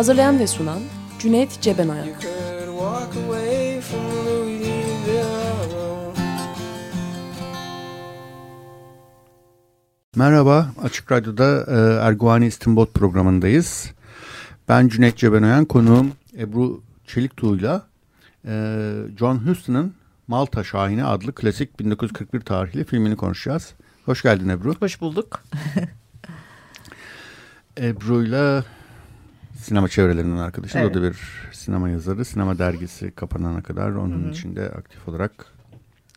Hazırlayan ve sunan Cüneyt Cebenayak. Merhaba, Açık Radyo'da e, Erguvani İstinbot programındayız. Ben Cüneyt Cebenoyan, konuğum Ebru Çeliktuğ'yla e, John Huston'ın Malta Şahini adlı klasik 1941 tarihli filmini konuşacağız. Hoş geldin Ebru. Hoş bulduk. Ebru'yla sinema çevrelerinden arkadaşız. Evet. O da bir sinema yazarı. Sinema dergisi kapanana kadar onun Hı-hı. içinde aktif olarak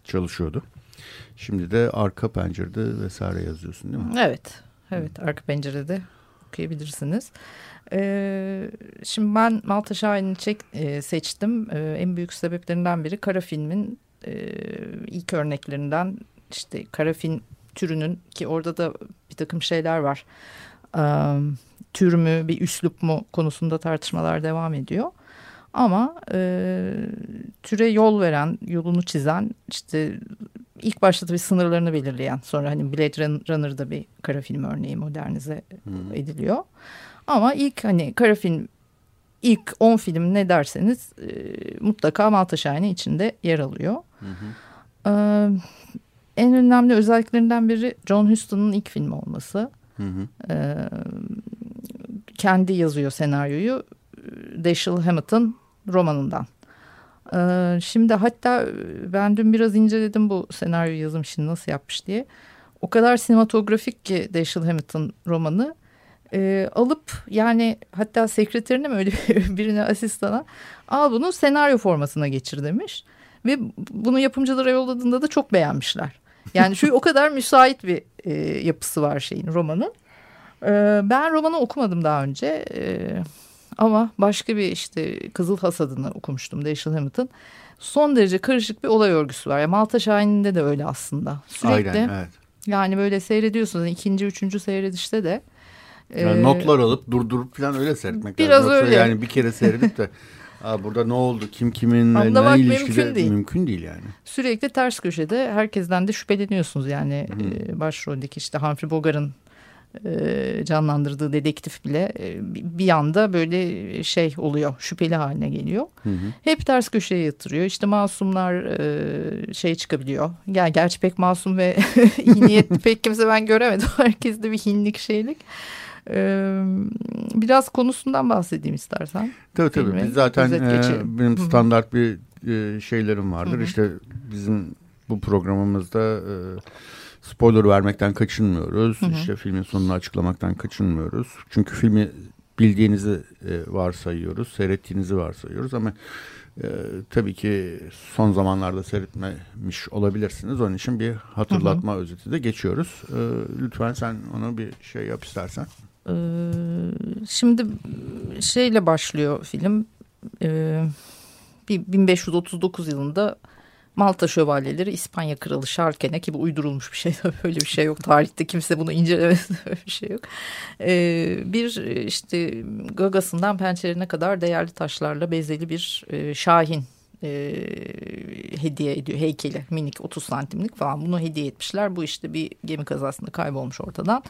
çalışıyordu. Şimdi de arka pencerede vesaire yazıyorsun değil mi? Evet. Evet arka pencerede okuyabilirsiniz. Ee, şimdi ben Malta Şahin'i çek, e, seçtim. Ee, en büyük sebeplerinden biri kara filmin e, ilk örneklerinden işte kara film türünün ki orada da bir takım şeyler var tür mü bir üslup mu konusunda tartışmalar devam ediyor. Ama e, türe yol veren, yolunu çizen, işte ilk başta tabii sınırlarını belirleyen, sonra hani Blade Runner'da bir kara film örneği modernize hmm. ediliyor. Ama ilk hani kara film, ilk 10 film ne derseniz e, mutlaka Malta Şahane içinde yer alıyor. Hı E, en önemli özelliklerinden biri John Huston'un ilk filmi olması. Hı hı. E, kendi yazıyor senaryoyu. Dashiell Hammett romanından. E, şimdi hatta ben dün biraz inceledim bu senaryo yazım işini nasıl yapmış diye. O kadar sinematografik ki Dashiell Hammett'ın romanı. E, alıp yani hatta sekreterine mi öyle birine asistana al bunu senaryo formasına geçir demiş. Ve bunu yapımcılara yolladığında da çok beğenmişler. Yani şu o kadar müsait bir e, yapısı var şeyin romanın. E, ben romanı okumadım daha önce. E, ama başka bir işte Kızıl Hasadını okumuştum Dashiell Hammett'ın. Son derece karışık bir olay örgüsü var. Yani Malta Şahin'inde de öyle aslında. Sürekli Aynen, evet. yani böyle seyrediyorsunuz. İkinci, üçüncü seyredişte de. Yani e, notlar alıp durdurup falan öyle seyretmek biraz lazım. öyle. Yani bir kere seyredip de Aa, burada ne oldu? Kim kimin ne ilişkide mümkün değil. mümkün değil yani. Sürekli ters köşede herkesten de şüpheleniyorsunuz yani e, başroldeki işte Humphrey Bogart'ın canlandırdığı dedektif bile e, bir anda böyle şey oluyor şüpheli haline geliyor. Hı hı. Hep ters köşeye yatırıyor işte masumlar e, şey çıkabiliyor. Yani gerçi pek masum ve iyi niyetli pek kimse ben göremedim. Herkeste bir hinlik şeylik. Biraz konusundan bahsedeyim istersen. Tabii tabii. Filmi, Biz zaten e, benim standart bir e, şeylerim vardır. Hı hı. İşte bizim bu programımızda e, spoiler vermekten kaçınmıyoruz. Hı hı. İşte filmin sonunu açıklamaktan kaçınmıyoruz. Çünkü filmi bildiğinizi e, varsayıyoruz, seyrettiğinizi varsayıyoruz ama e, tabii ki son zamanlarda seyretmemiş olabilirsiniz. Onun için bir hatırlatma hı hı. özeti de geçiyoruz. E, lütfen sen onu bir şey yap istersen. Ee, şimdi şeyle başlıyor film. Ee, 1539 yılında Malta şövalyeleri İspanya kralı Şarken'e ki bu uydurulmuş bir şey böyle bir şey yok. Tarihte kimse bunu incelemez böyle bir şey yok. Ee, bir işte gagasından pençelerine kadar değerli taşlarla bezeli bir e, şahin e, hediye ediyor heykeli. Minik 30 santimlik falan. Bunu hediye etmişler. Bu işte bir gemi kazasında kaybolmuş ortadan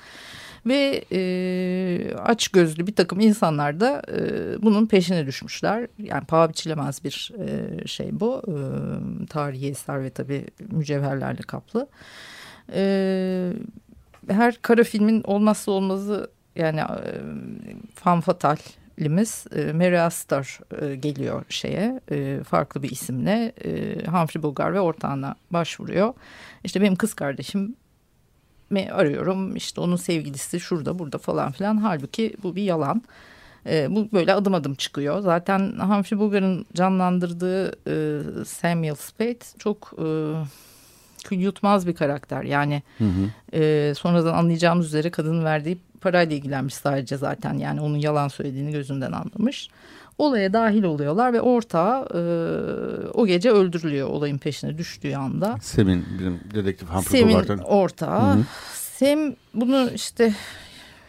ve e, aç gözlü bir takım insanlar da e, bunun peşine düşmüşler. Yani paha biçilemez bir e, şey bu. E, tarihi eser ve tabii mücevherlerle kaplı. E, her kara filmin olmazsa olmazı yani e, fan fatalimiz e, Mary Astor e, geliyor şeye e, farklı bir isimle Humphrey Bogart ve ortağına başvuruyor. İşte benim kız kardeşim mi arıyorum işte onun sevgilisi şurada burada falan filan halbuki bu bir yalan. E, bu böyle adım adım çıkıyor. Zaten Humphrey Bogart'ın canlandırdığı e, Samuel Spade çok e, kül yutmaz bir karakter. Yani hı hı. E, sonradan anlayacağımız üzere kadının verdiği parayla ilgilenmiş sadece zaten. Yani onun yalan söylediğini gözünden anlamış. Olaya dahil oluyorlar ve ortağı e, o gece öldürülüyor olayın peşine düştüğü anda. Sem'in bizim dedektif Humphrey Sem'in ortağı. Hı hı. Sem bunu işte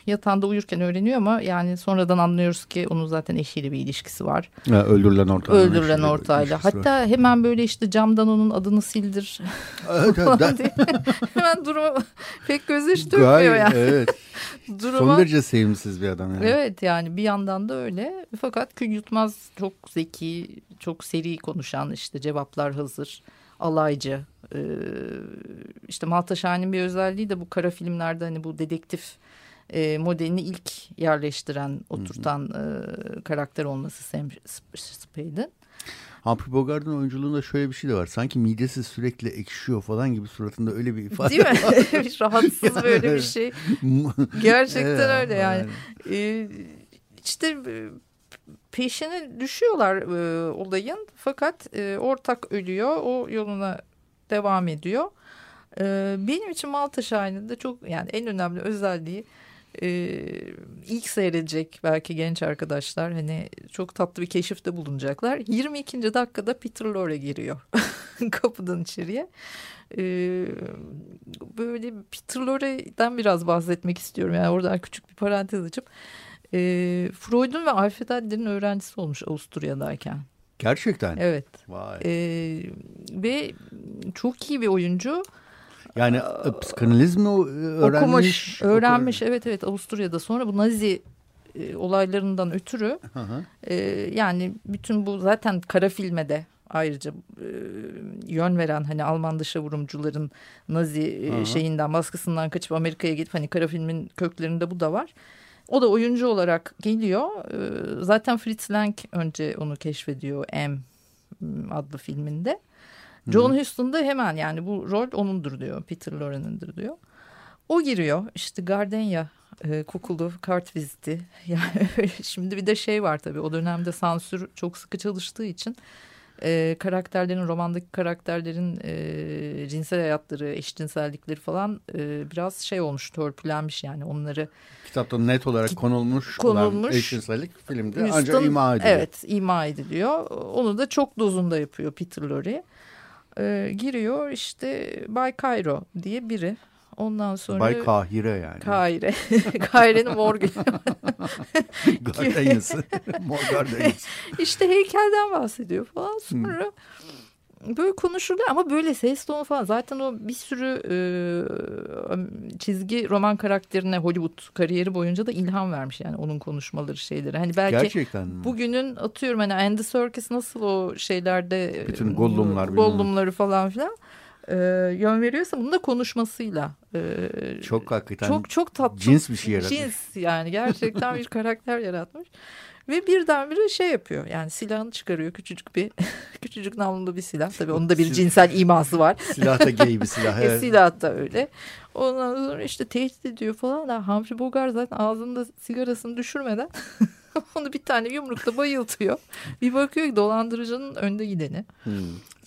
yatağında uyurken öğreniyor ama yani sonradan anlıyoruz ki onun zaten eşiyle bir ilişkisi var. Ya, öldürülen ortağıyla. Öldürülen ortağıyla. Hatta var. hemen böyle işte camdan onun adını sildir. Evet, evet. hemen durumu pek göz hiç dönmüyor yani. Evet. Duruma, Son derece sevimsiz bir adam yani. Evet yani bir yandan da öyle. Fakat kül yutmaz çok zeki, çok seri konuşan işte cevaplar hazır alaycı. Ee, işte Malta Şahin'in bir özelliği de bu kara filmlerde hani bu dedektif e, modelini ilk yerleştiren, oturtan e, karakter olması Sam Spade'in. Humphrey Bogart'ın oyunculuğunda şöyle bir şey de var. Sanki midesi sürekli ekşiyor falan gibi suratında öyle bir ifade Değil mi? Rahatsız böyle bir şey. Gerçekten evet, öyle yani. yani. Ee, işte e, peşine düşüyorlar e, olayın. Fakat e, ortak ölüyor. O yoluna devam ediyor. E, benim için Malta Şahin'in de çok yani en önemli özelliği e, ilk seyredecek belki genç arkadaşlar hani çok tatlı bir keşifte bulunacaklar. 22. dakikada Peter Lorre giriyor kapıdan içeriye. Ee, böyle Peter Lorre'den biraz bahsetmek istiyorum. Yani oradan küçük bir parantez açıp. Ee, Freud'un ve Alfred Adler'in öğrencisi olmuş Avusturya'dayken. Gerçekten? Evet. Vay. Ee, ve çok iyi bir oyuncu. Yani e, psikanaliz mi öğrenmiş? Okumuş, öğrenmiş. Okur. Evet evet Avusturya'da. Sonra bu Nazi e, olaylarından ötürü hı hı. E, yani bütün bu zaten kara filme de ayrıca e, yön veren hani Alman dışa vurumcuların Nazi e, şeyinden baskısından kaçıp Amerika'ya gidip hani kara filmin köklerinde bu da var. O da oyuncu olarak geliyor. E, zaten Fritz Lang önce onu keşfediyor M adlı filminde. John Hı -hı. Huston da hemen yani bu rol onundur diyor. Peter Lorre'nindir diyor. O giriyor işte Gardenia e, kokulu kart viziti. Yani şimdi bir de şey var tabii o dönemde sansür çok sıkı çalıştığı için e, karakterlerin romandaki karakterlerin e, cinsel hayatları, eşcinsellikleri falan e, biraz şey olmuş, törpülenmiş yani onları. Kitapta net olarak konulmuş, konulmuş olan eşcinsellik filmde Houston, ancak ima ediliyor. Evet, ima ediliyor. Onu da çok dozunda yapıyor Peter Lorre e, giriyor işte Bay Cairo diye biri. Ondan sonra... Bay Kahire yani. Kahire. Kahire'nin morgu. Gardenyası. Mor gardenyası. İşte heykelden bahsediyor falan. Sonra... Hmm böyle konuşuluyor ama böyle ses tonu falan zaten o bir sürü e, çizgi roman karakterine Hollywood kariyeri boyunca da ilham vermiş yani onun konuşmaları şeyleri. Hani belki Gerçekten bugünün atıyorum hani Andy Serkis nasıl o şeylerde bütün Gollumlar Gollumları falan filan e, yön veriyorsa bunu da konuşmasıyla e, çok hakikaten çok çok tatlı cins bir şey yaratmış. Cins yani gerçekten bir karakter yaratmış. Ve birdenbire şey yapıyor yani silahını çıkarıyor küçücük bir küçücük namlulu bir silah. Tabii onun da bir cinsel iması var. Silah da gay bir silah. Evet. silah da öyle. Ondan sonra işte tehdit ediyor falan. Da Humphrey Bogart zaten ağzında sigarasını düşürmeden onu bir tane yumrukla bayıltıyor. Bir bakıyor ki dolandırıcının önde gideni. Hmm.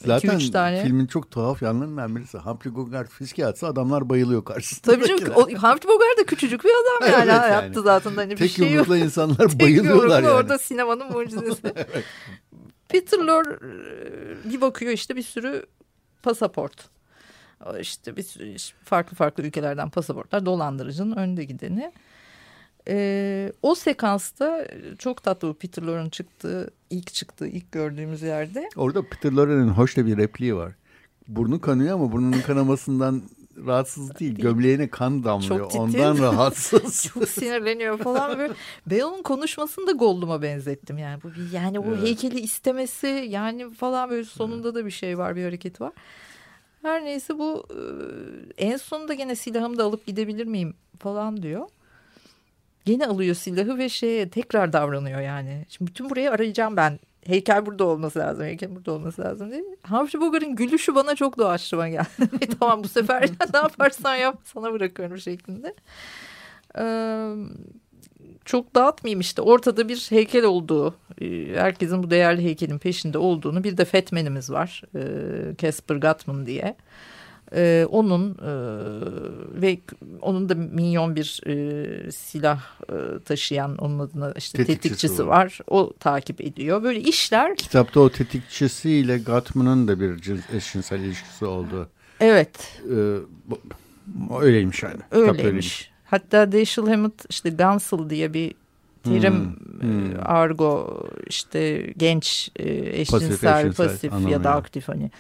Zaten iki, tane. filmin çok tuhaf yanlarından birisi Humphrey Bogart fiske atsa adamlar bayılıyor karşısında. Tabii canım Humphrey Bogart da küçücük bir adam yani. evet, yani. Yaptı zaten hani Tek bir şey yumrukla insanlar bayılıyorlar yani. orada sinemanın mucizesi. evet. Peter Lorre bir bakıyor işte bir sürü pasaport. İşte bir sürü farklı farklı ülkelerden pasaportlar dolandırıcının önde gideni. E, o sekansta çok tatlı Peter Lorre'ın çıktığı, ilk çıktığı, ilk gördüğümüz yerde. Orada Peter Lorre'nin hoş da bir repliği var. Burnu kanıyor ama burnunun kanamasından rahatsız değil. Gömleğine kan damlıyor. Ondan rahatsız. Çok sinirleniyor falan böyle. Onun konuşmasını da Gollum'a benzettim yani. Bu yani o evet. heykeli istemesi yani falan böyle sonunda da bir şey var, bir hareket var. Her neyse bu en sonunda gene silahımı da alıp gidebilir miyim falan diyor. Yine alıyor silahı ve şeye tekrar davranıyor yani. Şimdi bütün burayı arayacağım ben. Heykel burada olması lazım, heykel burada olması lazım diye. Humphrey Bogart'ın gülüşü bana çok doğaçlama geldi. tamam bu sefer ne yaparsan yap sana bırakıyorum şeklinde. Ee, çok dağıtmayayım işte ortada bir heykel olduğu, herkesin bu değerli heykelin peşinde olduğunu bir de fetmenimiz var. Casper Gutman diye. E, onun e, ve onun da minyon bir e, silah e, taşıyan onun adına işte tetikçisi, tetikçisi var. var. O takip ediyor. Böyle işler. Kitapta o tetikçisiyle Gatman'ın da bir eşcinsel ilişkisi oldu. Evet. Ee, öyleymiş yani. Öyleymiş. öyleymiş. Hatta Dashiell Hammett işte Gunsel diye bir terim hmm, hmm. E, argo işte genç e, eşcinsel pasif, pasif ya da aktif hani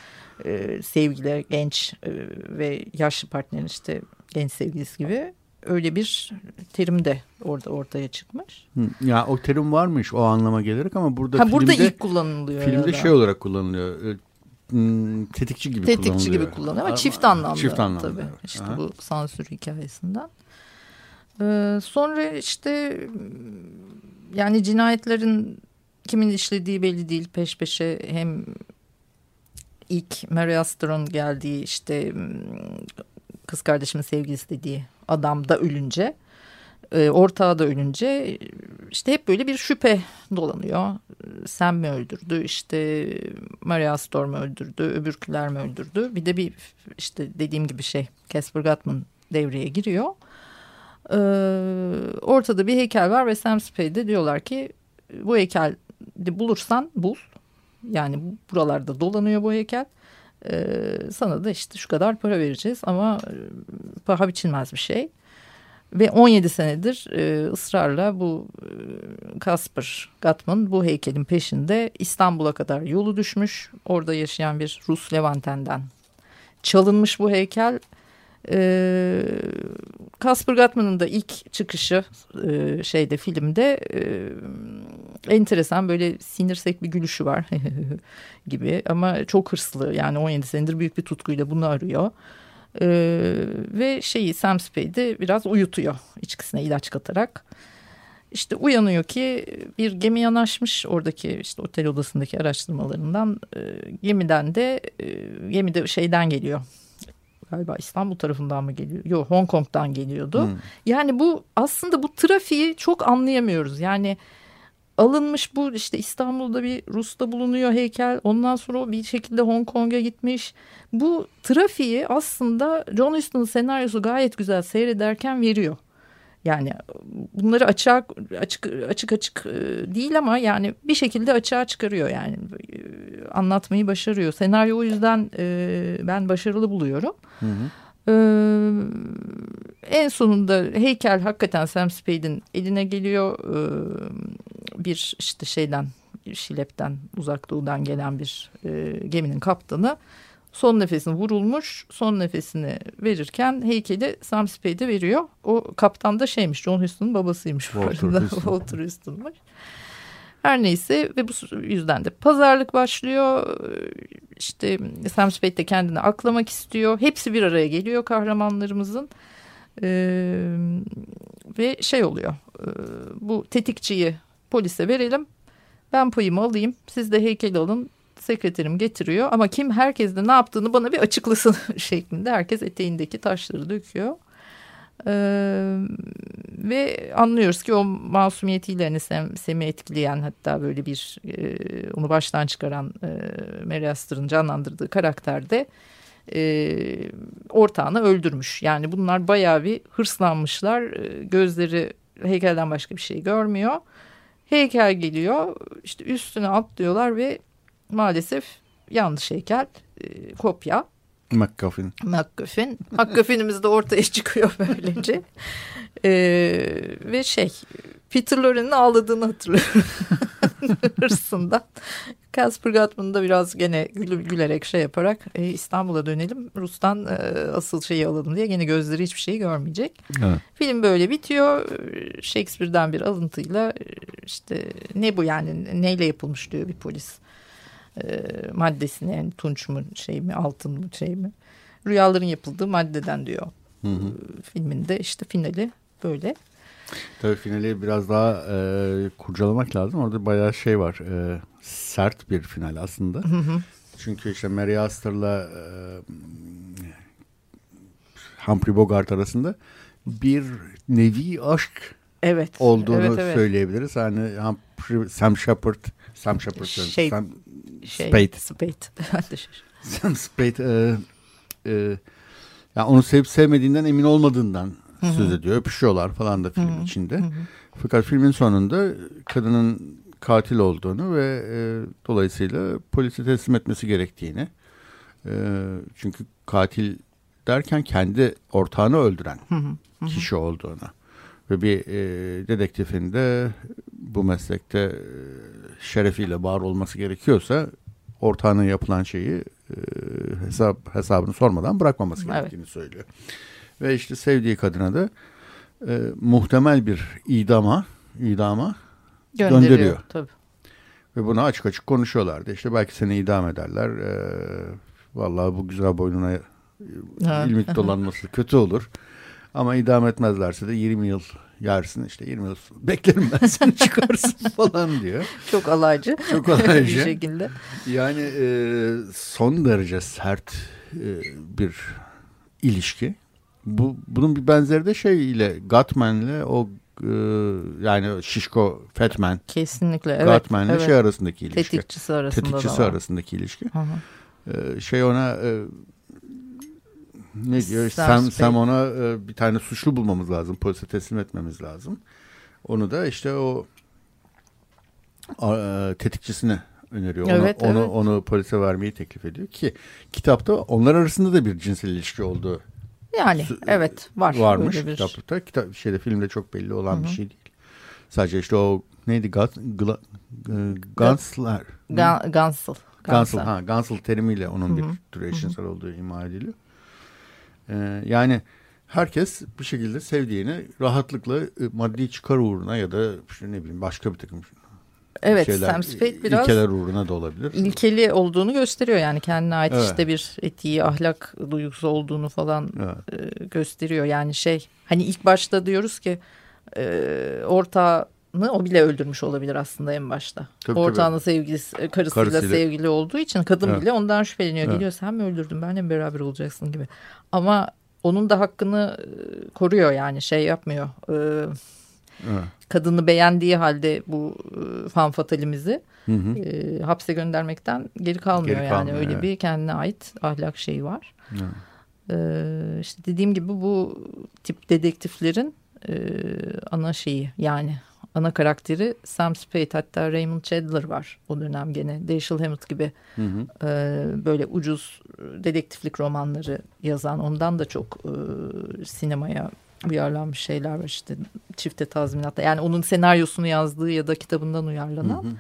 e, sevgili genç e, ve yaşlı partnerin işte genç sevgilisi gibi öyle bir terim de orada ortaya çıkmış. Ya o terim varmış o anlama gelerek ama burada ha, filmde, burada ilk kullanılıyor. Filmde şey olarak kullanılıyor. E, tetikçi gibi tetikçi kullanılıyor. gibi kullanılıyor ama çift anlamda. Çift anlamda. Tabii. İşte Aha. bu sansür hikayesinden. Ee, sonra işte yani cinayetlerin kimin işlediği belli değil peş peşe hem ilk Mary Astor'un geldiği işte kız kardeşimin sevgilisi dediği adam da ölünce e, ortağı da ölünce işte hep böyle bir şüphe dolanıyor. Sen mi öldürdü işte Mary Astor mu öldürdü öbürküler mi öldürdü bir de bir işte dediğim gibi şey Casper Gutman devreye giriyor. Ee, ortada bir heykel var ve Sam Spade'de diyorlar ki bu heykel bulursan bul. Yani buralarda dolanıyor bu heykel. Ee, sana da işte şu kadar para vereceğiz ama e, paha biçilmez bir şey. Ve 17 senedir e, ısrarla bu e, Kasper Gatman bu heykelin peşinde İstanbul'a kadar yolu düşmüş. Orada yaşayan bir Rus Levantenden çalınmış bu heykel Kasper ee, Gatman'ın da ilk çıkışı e, şeyde filmde e, enteresan böyle sinirsek bir gülüşü var gibi ama çok hırslı yani 17 senedir büyük bir tutkuyla bunu arıyor. Ee, ve şeyi Sam Spade'i biraz uyutuyor içkisine ilaç katarak. İşte uyanıyor ki bir gemi yanaşmış oradaki işte otel odasındaki araştırmalarından e, gemiden de e, gemide şeyden geliyor galiba İstanbul tarafından mı geliyor? Yok Hong Kong'dan geliyordu. Hmm. Yani bu aslında bu trafiği çok anlayamıyoruz. Yani alınmış bu işte İstanbul'da bir Rus'ta bulunuyor heykel. Ondan sonra o bir şekilde Hong Kong'a gitmiş. Bu trafiği aslında John Huston'ın senaryosu gayet güzel seyrederken veriyor. Yani bunları açık açık açık açık e, değil ama yani bir şekilde açığa çıkarıyor yani e, anlatmayı başarıyor. Senaryo o yüzden e, ben başarılı buluyorum. Hı hı. en sonunda heykel hakikaten Sam Spade'in eline geliyor. bir işte şeyden Şilep'ten uzak doğudan gelen bir geminin kaptanı son nefesini vurulmuş. Son nefesini verirken heykeli Sam Spade veriyor. O kaptan da şeymiş John Huston'un babasıymış. Walter. Walter Huston'muş. Her neyse ve bu yüzden de pazarlık başlıyor. İşte Sam Spade de kendini aklamak istiyor. Hepsi bir araya geliyor kahramanlarımızın. Ee, ve şey oluyor. E, bu tetikçiyi polise verelim. Ben payımı alayım. Siz de heykeli alın sekreterim getiriyor ama kim herkes de ne yaptığını bana bir açıklasın şeklinde herkes eteğindeki taşları döküyor. Ee, ve anlıyoruz ki o masumiyetiyle hani Sem, Sem'i etkileyen hatta böyle bir e, onu baştan çıkaran e, Mary Astor'ın canlandırdığı karakterde e, ortağını öldürmüş. Yani bunlar bayağı bir hırslanmışlar. E, gözleri heykelden başka bir şey görmüyor. Heykel geliyor işte üstüne atlıyorlar ve maalesef yanlış heykel, e, kopya. McGuffin. McGuffin. McGuffin'imiz de ortaya çıkıyor böylece. e, ve şey Peter Lorre'nin ağladığını hatırlıyorum. Hırsından. Casper Gutman'ı da biraz gene gül, gülerek şey yaparak e, İstanbul'a dönelim. Rus'tan e, asıl şeyi alalım diye gene gözleri hiçbir şeyi görmeyecek. Evet. Film böyle bitiyor. Shakespeare'den bir alıntıyla işte ne bu yani neyle yapılmış diyor bir polis e, maddesine yani tunç mu şey mi altın mı şey mi rüyaların yapıldığı maddeden diyor hı hı. E, filminde işte finali böyle. Tabii finali biraz daha e, kurcalamak lazım. Orada bayağı şey var. E, sert bir final aslında. Hı hı. Çünkü işte Mary Astor'la e, Humphrey Bogart arasında bir nevi aşk evet, olduğunu evet, evet. söyleyebiliriz. Hani Humphrey, Sam Shepard, Sam Shepard, şey, Sam şey, Spade. Spade. Sam Spade e, e, yani onu sevip sevmediğinden emin olmadığından Hı-hı. söz ediyor. Öpüşüyorlar falan da film Hı-hı. içinde. Hı-hı. Fakat filmin sonunda kadının katil olduğunu ve e, dolayısıyla polise teslim etmesi gerektiğini. E, çünkü katil derken kendi ortağını öldüren Hı-hı. kişi olduğunu ve bir e, dedektifin de bu meslekte e, şerefiyle var olması gerekiyorsa ortağına yapılan şeyi e, hesap hesabını sormadan bırakmaması gerektiğini evet. söylüyor. Ve işte sevdiği kadına da e, muhtemel bir idama idama gönderiyor. gönderiyor. Tabii. Ve bunu açık açık konuşuyorlardı. İşte belki seni idam ederler. E, vallahi bu güzel boynuna ha. ilmik dolanması kötü olur. Ama idam etmezlerse de 20 yıl yersin işte 20 yıl beklerim ben seni çıkarsın falan diyor. Çok alaycı. Çok alaycı. bir şekilde. Yani e, son derece sert e, bir ilişki. Bu bunun bir benzeri de şey ile Gatman'le o e, yani Şişko Fatman. Kesinlikle evet. Gatman'le evet. şey arasındaki ilişki. Tetikçisi arasında Tetikçisi arasındaki ilişki. Hı hı. E, şey ona e, ne diyor? Sam, Sam ona e, bir tane suçlu bulmamız lazım. Polise teslim etmemiz lazım. Onu da işte o e, tetikçisine öneriyor. Evet, onu, evet. onu, onu polise vermeyi teklif ediyor ki kitapta onlar arasında da bir cinsel ilişki olduğu yani evet var. Varmış bir... kitapta. Kitap, şeyde filmde çok belli olan Hı -hı. bir şey değil. Sadece işte o neydi? Gat, gla, Gansler. Gansel. Gansel. Ha, Gansel terimiyle onun Hı -hı. bir tür eşcinsel olduğu ima ediliyor. Ee, yani herkes bir şekilde sevdiğini rahatlıkla e, maddi çıkar uğruna ya da işte ne bileyim başka bir takım Evet şeyler, Sam Spade biraz ilkeler uğruna da olabilir. İlkeli olduğunu gösteriyor yani kendine ait evet. işte bir etiği ahlak duygusu olduğunu falan evet. e, gösteriyor. Yani şey hani ilk başta diyoruz ki e, ortağını o bile öldürmüş olabilir aslında en başta. Tabii, Ortağının tabii. sevgilisi karısıyla, karısıyla sevgili olduğu için kadın evet. bile ondan şüpheleniyor. Evet. Geliyor sen mi öldürdün benle mi beraber olacaksın gibi. Ama onun da hakkını e, koruyor yani şey yapmıyor. E, evet. Kadını beğendiği halde bu e, fanfatalimizi hı hı. E, hapse göndermekten geri kalmıyor geri yani. Öyle evet. bir kendine ait ahlak şeyi var. Evet. E, işte dediğim gibi bu tip dedektiflerin e, ana şeyi yani ana karakteri Sam Spade hatta Raymond Chandler var o dönem gene Dashiell Hammett gibi hı hı. E, böyle ucuz dedektiflik romanları yazan ondan da çok e, sinemaya uyarlanmış şeyler var işte çifte tazminatta yani onun senaryosunu yazdığı ya da kitabından uyarlanan. Hı hı.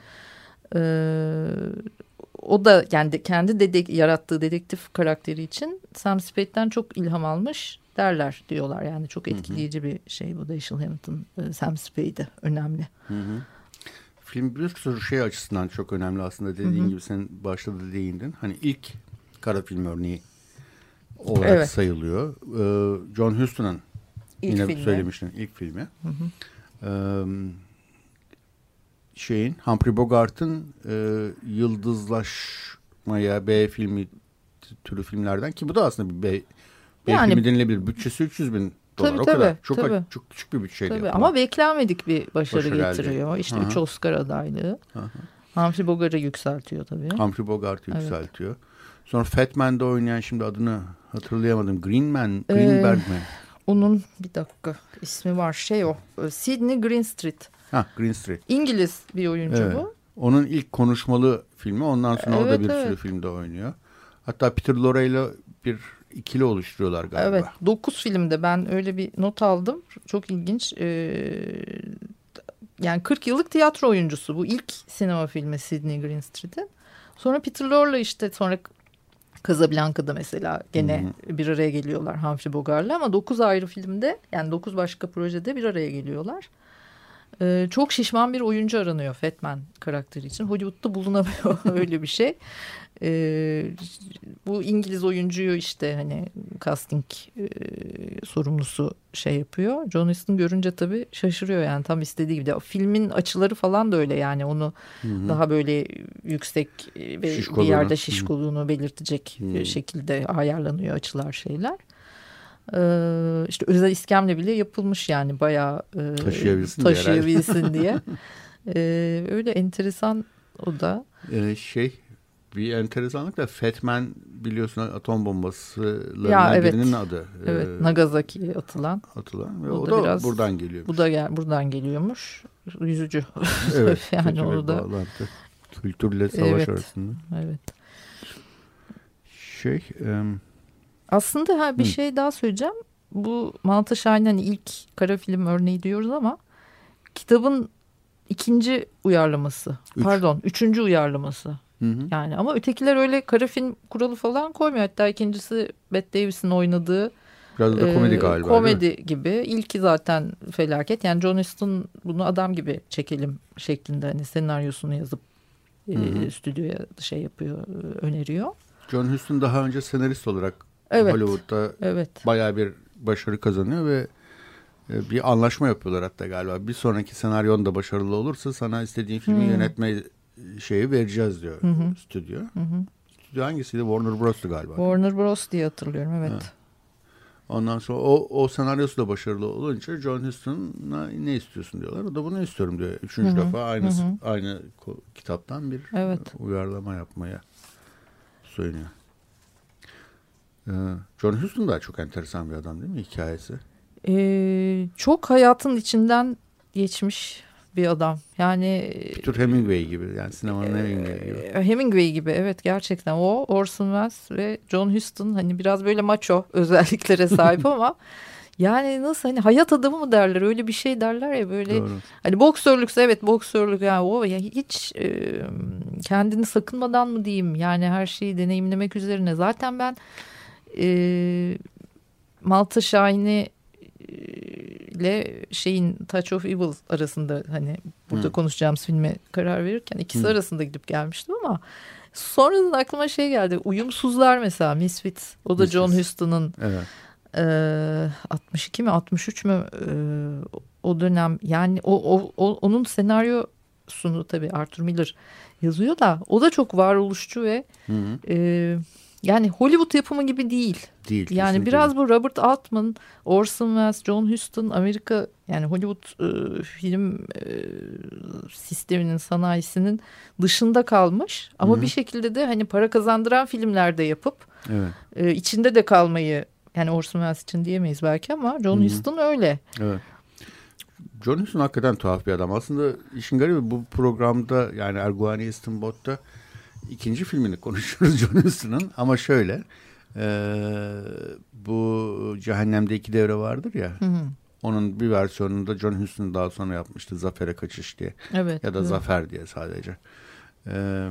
Ee, o da yani kendi dedek, yarattığı dedektif karakteri için Sam Spade'den çok ilham almış derler diyorlar. Yani çok etkileyici hı hı. bir şey bu Dashiell Hammond'ın e, Sam Spade'i önemli. Hı hı. Film bir sürü şey açısından çok önemli aslında dediğin hı hı. gibi sen başta da değindin. Hani ilk kara film örneği olarak evet. sayılıyor. Ee, John Huston'ın İlk Yine filmi. söylemiştin ilk filmi. Hı hı. Ee, şeyin Humphrey Bogart'ın e, yıldızlaşmaya B filmi türü filmlerden ki bu da aslında bir B, B yani, filmi denilebilir. Bütçesi 300 bin dolar tabii, o tabii, kadar. Çok, tabii. çok küçük bir bütçeyle tabii. Ama beklenmedik bir başarı, başarı getiriyor. Elde. İşte 3 Oscar adaylığı. Humphrey Bogart'ı yükseltiyor tabii. Humphrey Bogart'ı evet. yükseltiyor. Sonra Fatman'da oynayan şimdi adını hatırlayamadım. Green Man, Greenberg ee, mi? Onun bir dakika ismi var şey o e, Sydney Greenstreet. Ha Greenstreet. İngiliz bir oyuncu evet. bu. Onun ilk konuşmalı filmi ondan sonra evet, o da bir evet. sürü filmde oynuyor. Hatta Peter Lorre ile bir ikili oluşturuyorlar galiba. Evet dokuz filmde ben öyle bir not aldım. Çok ilginç. Ee, yani 40 yıllık tiyatro oyuncusu bu ilk sinema filmi Sydney Greenstreet'in. Sonra Peter Lorre işte sonra Casablanca'da mesela gene hmm. bir araya geliyorlar Humphrey Bogart'la ama dokuz ayrı filmde yani dokuz başka projede bir araya geliyorlar. Ee, çok şişman bir oyuncu aranıyor Fatman karakteri için. Hollywood'da bulunamıyor öyle bir şey. Ee, bu İngiliz oyuncuyu işte hani casting e, sorumlusu şey yapıyor. John Huston görünce tabii şaşırıyor yani tam istediği gibi. Filmin açıları falan da öyle yani onu hı hı. daha böyle yüksek ve şişkoluğunu. bir yerde şişkoluğunu belirtecek hı. şekilde ayarlanıyor açılar şeyler. Ee, işte özel iskemle bile yapılmış yani bayağı e, taşıyabilsin, taşıyabilsin diye. Ee, öyle enteresan o da. Ee, şey bir enteresanlık da Fatman biliyorsun atom bombasılarından ya, evet. birinin adı. Evet, ee, Nagasaki'ye atılan. Atılan ve o, o da, biraz, buradan geliyor. Bu da gel, buradan geliyormuş. Yüzücü. evet. yani onu da. Bağlantı. Kültürle savaş evet, arasında. Evet. Şey... E, Aslında ha, bir hı. şey daha söyleyeceğim. Bu Malta Şahin'in ilk kara film örneği diyoruz ama kitabın ikinci uyarlaması. Üç. Pardon, üçüncü uyarlaması. Hı hı. Yani ama ötekiler öyle kara film kuralı falan koymuyor. Hatta ikincisi Bette Davis'in oynadığı Biraz da komedi galiba. Komedi gibi. İlki zaten felaket. Yani John Huston bunu adam gibi çekelim şeklinde hani senaryosunu yazıp hı hı. E, stüdyoya şey yapıyor, öneriyor. John Huston daha önce senarist olarak evet. Hollywood'da evet. bayağı bir başarı kazanıyor ve e, bir anlaşma yapıyorlar hatta galiba. Bir sonraki senaryon da başarılı olursa sana istediğin filmi hmm. yönetme şeyi vereceğiz diyor hı hı. stüdyo. Hı hı. Stüdyo hangisiydi? Warner Bros'tu galiba. Warner Bros diye hatırlıyorum evet. Ha. Ondan sonra o, o senaryosu da başarılı olunca John Huston'a ne istiyorsun diyorlar. O da bunu istiyorum diyor. Üçüncü Hı-hı. defa aynı Hı-hı. aynı kitaptan bir evet. uyarlama yapmaya söylüyor. Ee, John Huston da çok enteresan bir adam değil mi hikayesi? Ee, çok hayatın içinden geçmiş bir adam. Yani bir Hemingway gibi yani sinemanın e, Hemingway gibi. Hemingway gibi evet gerçekten o Orson Welles ve John Huston hani biraz böyle macho özelliklere sahip ama yani nasıl hani hayat adamı mı derler öyle bir şey derler ya böyle Doğru. hani boksörlükse evet boksörlük yani o ya hiç e, kendini sakınmadan mı diyeyim yani her şeyi deneyimlemek üzerine zaten ben e, Malta Şahin'i ile şeyin Touch of Evil arasında hani burada hmm. konuşacağımız filme karar verirken ikisi hmm. arasında gidip gelmiştim ama sonradan aklıma şey geldi. Uyumsuzlar mesela Misfits. O da Misfits. John Huston'ın evet. e, 62 mi 63 mü e, o dönem yani o, o, o onun senaryosunu tabii Arthur Miller yazıyor da o da çok varoluşçu ve hı E, yani Hollywood yapımı gibi değil. Değil. Yani biraz bu Robert Altman, Orson Welles, John Huston, Amerika yani Hollywood e, film e, sisteminin sanayisinin dışında kalmış. Ama Hı -hı. bir şekilde de hani para kazandıran filmlerde yapıp evet. e, içinde de kalmayı yani Orson Welles için diyemeyiz belki ama John Hı -hı. Huston öyle. Evet. John Huston hakikaten tuhaf bir adam. Aslında işin garibi bu programda yani Erguani İstanbul'da ikinci filmini konuşuyoruz John Huston'ın ama şöyle e, bu Cehennem'de iki devre vardır ya hı hı. onun bir versiyonunda John Huston daha sonra yapmıştı Zafer'e Kaçış diye evet, ya da evet. Zafer diye sadece e,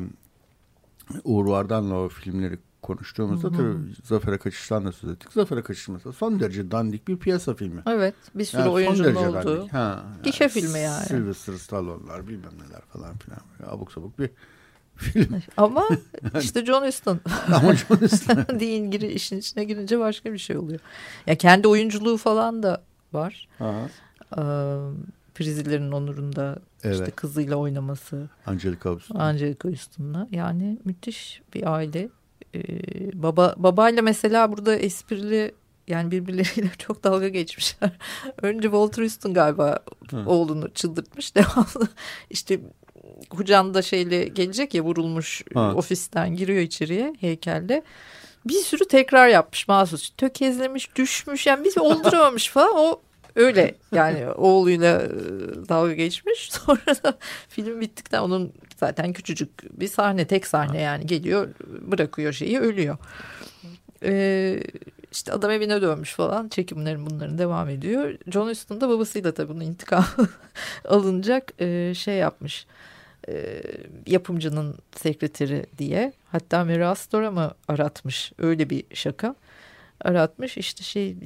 Uğur Vardan'la o filmleri konuştuğumuzda hı hı. tabii Zafer'e Kaçış'tan da söz ettik. Zafer'e Kaçış mesela son derece dandik bir piyasa filmi. Evet bir sürü yani oyuncunun olduğu. Ha, Gişe yani, filmi yani. Sylvester Stallone'lar bilmem neler falan filan. Abuk sabuk bir Ama işte John Huston. Ama John Huston. Deyin giri, işin içine girince başka bir şey oluyor. Ya kendi oyunculuğu falan da var. Aha. Ee, Prizilerin onurunda evet. işte kızıyla oynaması. Angelica Houston. Angelica Houston'la. Yani müthiş bir aile. Ee, baba babayla mesela burada esprili yani birbirleriyle çok dalga geçmişler. Önce Walter Houston galiba Hı. oğlunu çıldırtmış. Devamlı işte kucağında şeyle gelecek ya vurulmuş ha. ofisten giriyor içeriye heykelde. Bir sürü tekrar yapmış mahsus. Tökezlemiş, düşmüş yani bir olduramamış falan. O öyle yani oğluyla e, dalga geçmiş. Sonra da film bittikten onun zaten küçücük bir sahne tek sahne yani geliyor bırakıyor şeyi ölüyor. Ee, işte adam evine dönmüş falan çekimlerin bunların devam ediyor. John Huston da babasıyla tabii bunun intikam alınacak e, şey yapmış e, yapımcının sekreteri diye. Hatta Mary Astor'a mı aratmış öyle bir şaka. Aratmış işte şey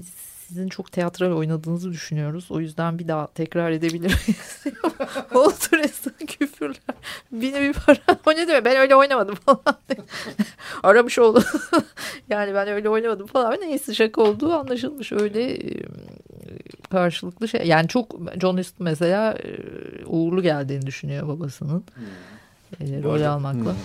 sizin çok teatral oynadığınızı düşünüyoruz. O yüzden bir daha tekrar edebilir miyiz? Oltures'in küfürler. Bini bir para. O ne demek ben öyle oynamadım falan. Aramış oldu. yani ben öyle oynamadım falan. Neyse şaka olduğu anlaşılmış. Öyle karşılıklı şey. Yani çok John Huston mesela uğurlu geldiğini düşünüyor babasının. Hmm. rol almakla. Hmm.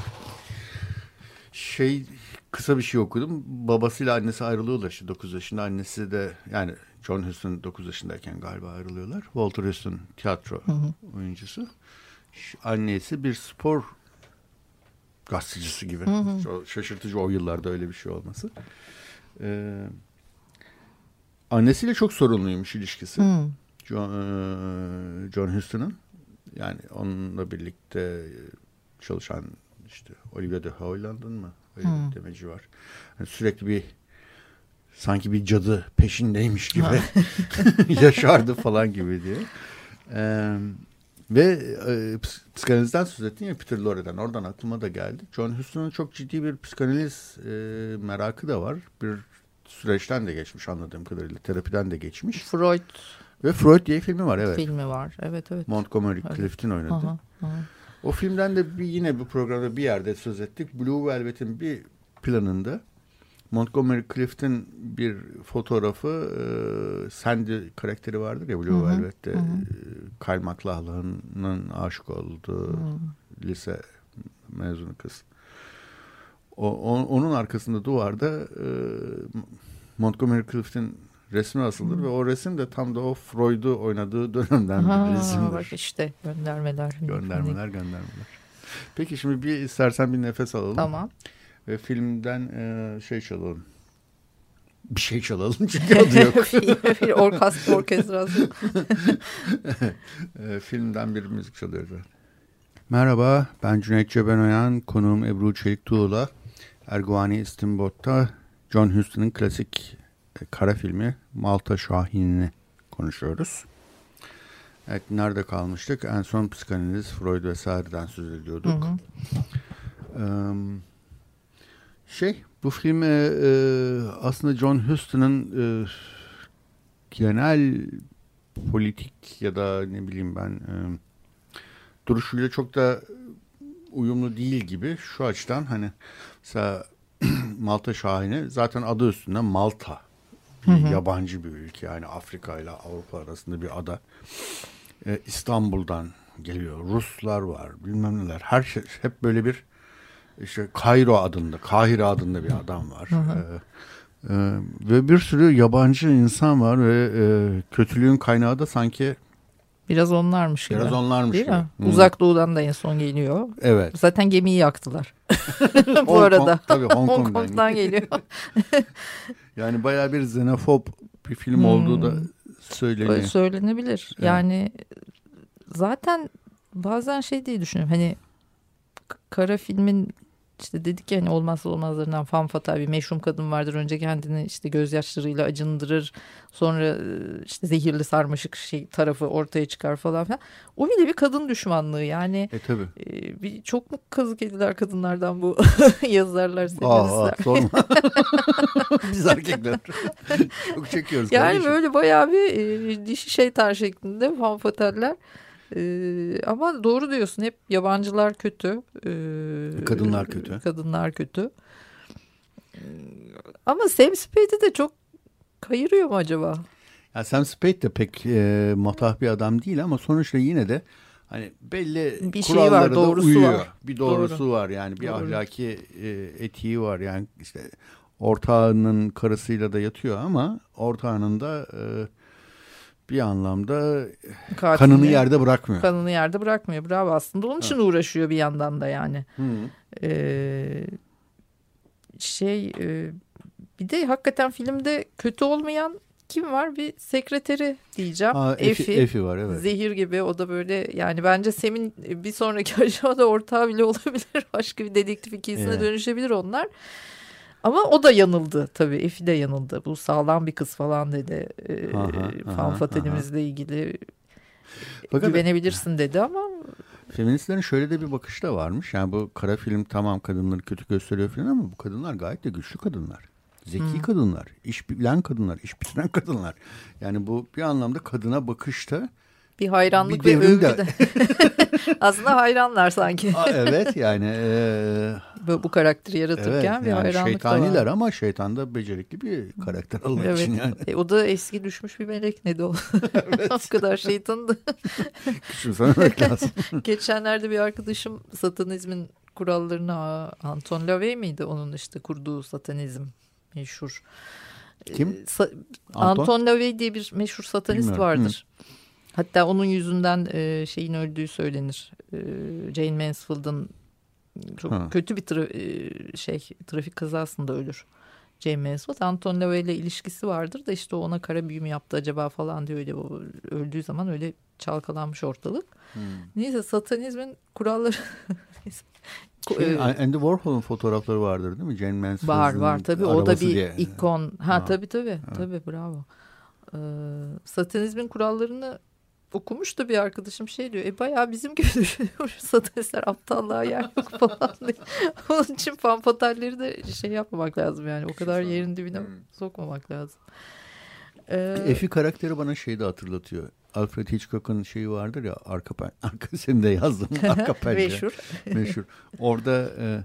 Şey kısa bir şey okudum. Babasıyla annesi ayrılıyorlar işte 9 yaşında. Annesi de yani John Huston 9 yaşındayken galiba ayrılıyorlar. Walter Huston tiyatro hı hı. oyuncusu. Annesi bir spor gazetecisi gibi. Çok şaşırtıcı o yıllarda öyle bir şey olması. Ee, annesiyle çok sorunluymuş ilişkisi. Hı. John, e, John Huston'ın. Yani onunla birlikte çalışan işte Olivia de Havilland'ın mı? Öyle hmm. demeci var. Yani sürekli bir sanki bir cadı peşindeymiş gibi yaşardı falan gibi diye. Ee, ve e, psikanalizden söz ettin ya Peter Lorre'den. Oradan aklıma da geldi. John Huston'un çok ciddi bir psikanaliz e, merakı da var. Bir süreçten de geçmiş anladığım kadarıyla. Terapiden de geçmiş. Freud. Ve Freud diye filmi var evet. Filmi var evet evet. Montgomery evet. Clift'in oynadı. Aha, aha. O filmden de bir, yine bu programda bir yerde söz ettik. Blue Velvet'in bir planında Montgomery Clift'in bir fotoğrafı e, Sandy karakteri vardır ya Blue hı hı, Velvet'te hı. Kyle MacLachlan'ın aşık olduğu hı. lise mezunu kız. O, o, onun arkasında duvarda e, Montgomery Clift'in resmi asılır hmm. ve o resim de tam da o Freud'u oynadığı dönemden ha, bir resimdir. Bak işte göndermeler. Göndermeler göndermeler. Peki şimdi bir istersen bir nefes alalım. Tamam. Ve filmden e, şey çalalım. Bir şey çalalım çünkü adı yok. bir orkest, orkestrasyon. e, filmden bir müzik çalıyoruz. Merhaba ben Cüneyt Cebenoyan. Konuğum Ebru Çelik Tuğla. Erguvani İstimbot'ta John Huston'ın klasik kara filmi Malta Şahinini konuşuyoruz. Evet nerede kalmıştık? En son psikanaliz, Freud vesaireden söz ediyorduk. Hı hı. Ee, şey bu film e, e, aslında John Huston'ın e, genel politik ya da ne bileyim ben e, duruşuyla çok da uyumlu değil gibi şu açıdan hani mesela Malta Şahini zaten adı üstünde Malta bir hı hı. yabancı bir ülke yani Afrika ile Avrupa arasında bir ada. Ee, İstanbul'dan geliyor. Ruslar var, bilmem neler. Her şey hep böyle bir işte Kairo adında, Kahire adında bir adam var. Hı hı. Ee, e, ve bir sürü yabancı insan var ve e, kötülüğün kaynağı da sanki Biraz onlarmış gibi. Biraz onlarmış Değil gibi. mi? Hmm. Uzak Doğu'dan da en son geliyor. Evet. Zaten gemiyi yaktılar. Bu arada. Kong, tabii Hong Kong'dan, Hong Kong'dan geliyor. yani baya bir xenofob bir film hmm. olduğu da söyleniyor. Söylenebilir. Evet. Yani zaten bazen şey diye düşünüyorum. Hani kara filmin işte dedik ya hani olmazsa olmazlarından fan fatal bir meşhum kadın vardır. Önce kendini işte gözyaşlarıyla acındırır. Sonra e, işte zehirli sarmaşık şey tarafı ortaya çıkar falan filan. O bile bir kadın düşmanlığı yani. E tabi. E, bir, çok mu kazık ediler kadınlardan bu yazarlar senaristler. Aa, sorma. Biz erkekler çok çekiyoruz. Yani kardeşim. böyle bayağı bir e, dişi şeytan şeklinde fan fataller. Ee, ama doğru diyorsun hep yabancılar kötü. Ee, kadınlar kötü. Kadınlar kötü. Ee, ama Sam Spade'i de çok kayırıyor mu acaba? Ya Sam Spade de pek e, matah bir adam değil ama sonuçta yine de hani belli bir şey var, doğrusu uyuyor. Var. Bir doğrusu Doğru. var yani bir Doğru. ahlaki e, etiği var yani işte ortağının karısıyla da yatıyor ama ortağının da e, bir anlamda Katilini, kanını yerde bırakmıyor. Kanını yerde bırakmıyor. Bravo aslında. Onun için evet. uğraşıyor bir yandan da yani. Hı. Ee, şey e, bir de hakikaten filmde kötü olmayan kim var? Bir sekreteri diyeceğim. Efi, Efi, Efi var evet. Zehir gibi o da böyle yani bence Sem'in bir sonraki aşamada ortağı bile olabilir. Başka bir dedektif ikisine evet. dönüşebilir onlar. Ama o da yanıldı tabii. Efi de yanıldı. Bu sağlam bir kız falan dedi. Ee, Fanfatalimizle ilgili Fakat, güvenebilirsin dedi ama Feministlerin şöyle de bir bakışı da varmış. Yani bu kara film tamam kadınları kötü gösteriyor falan ama bu kadınlar gayet de güçlü kadınlar. Zeki hmm. kadınlar, iş bilen kadınlar, iş bitiren kadınlar. Yani bu bir anlamda kadına bakışta bir hayranlık bir ve övgü de. Aslında hayranlar sanki. Aa, evet yani. E, bu, bu karakteri yaratırken evet, bir yani hayranlık şeytaniler ama şeytan da becerikli bir karakter olmak evet. için yani. E, o da eski düşmüş bir melek ne de o. evet. o kadar şeytandı. Küçümsememek lazım. Geçenlerde bir arkadaşım satanizmin kurallarını Anton LaVey miydi onun işte kurduğu satanizm meşhur. Kim? E, sa Anton? Anton LaVey diye bir meşhur satanist Bilmiyorum. vardır. Hı. Hatta onun yüzünden e, şeyin öldüğü söylenir. E, Jane Mansfield'ın çok ha. kötü bir tra e, şey trafik kazasında ölür. James Mansfield. Anton LaVey ile ilişkisi vardır da işte ona kara büyü mü yaptı acaba falan diye öyle öldüğü zaman öyle çalkalanmış ortalık. Hmm. Neyse satanizmin kuralları Şey, Andy Warhol'un fotoğrafları vardır değil mi? Jane Mansfield'in Var var tabii o da bir diye. ikon. Ha, ha. tabii tabii ha. tabii bravo. Ee, satanizmin kurallarını okumuş da bir arkadaşım şey diyor. E bayağı bizim gibi düşünüyor. Satanistler aptallığa yer yok falan diye. Onun için fanfatalleri de şey yapmamak lazım yani. O kadar yerin dibine hmm. sokmamak lazım. Ee, Efi karakteri bana şeyi de hatırlatıyor. Alfred Hitchcock'un şeyi vardır ya arka pen, arka senin de yazdın arka pencere. Meşhur. Meşhur. Orada e,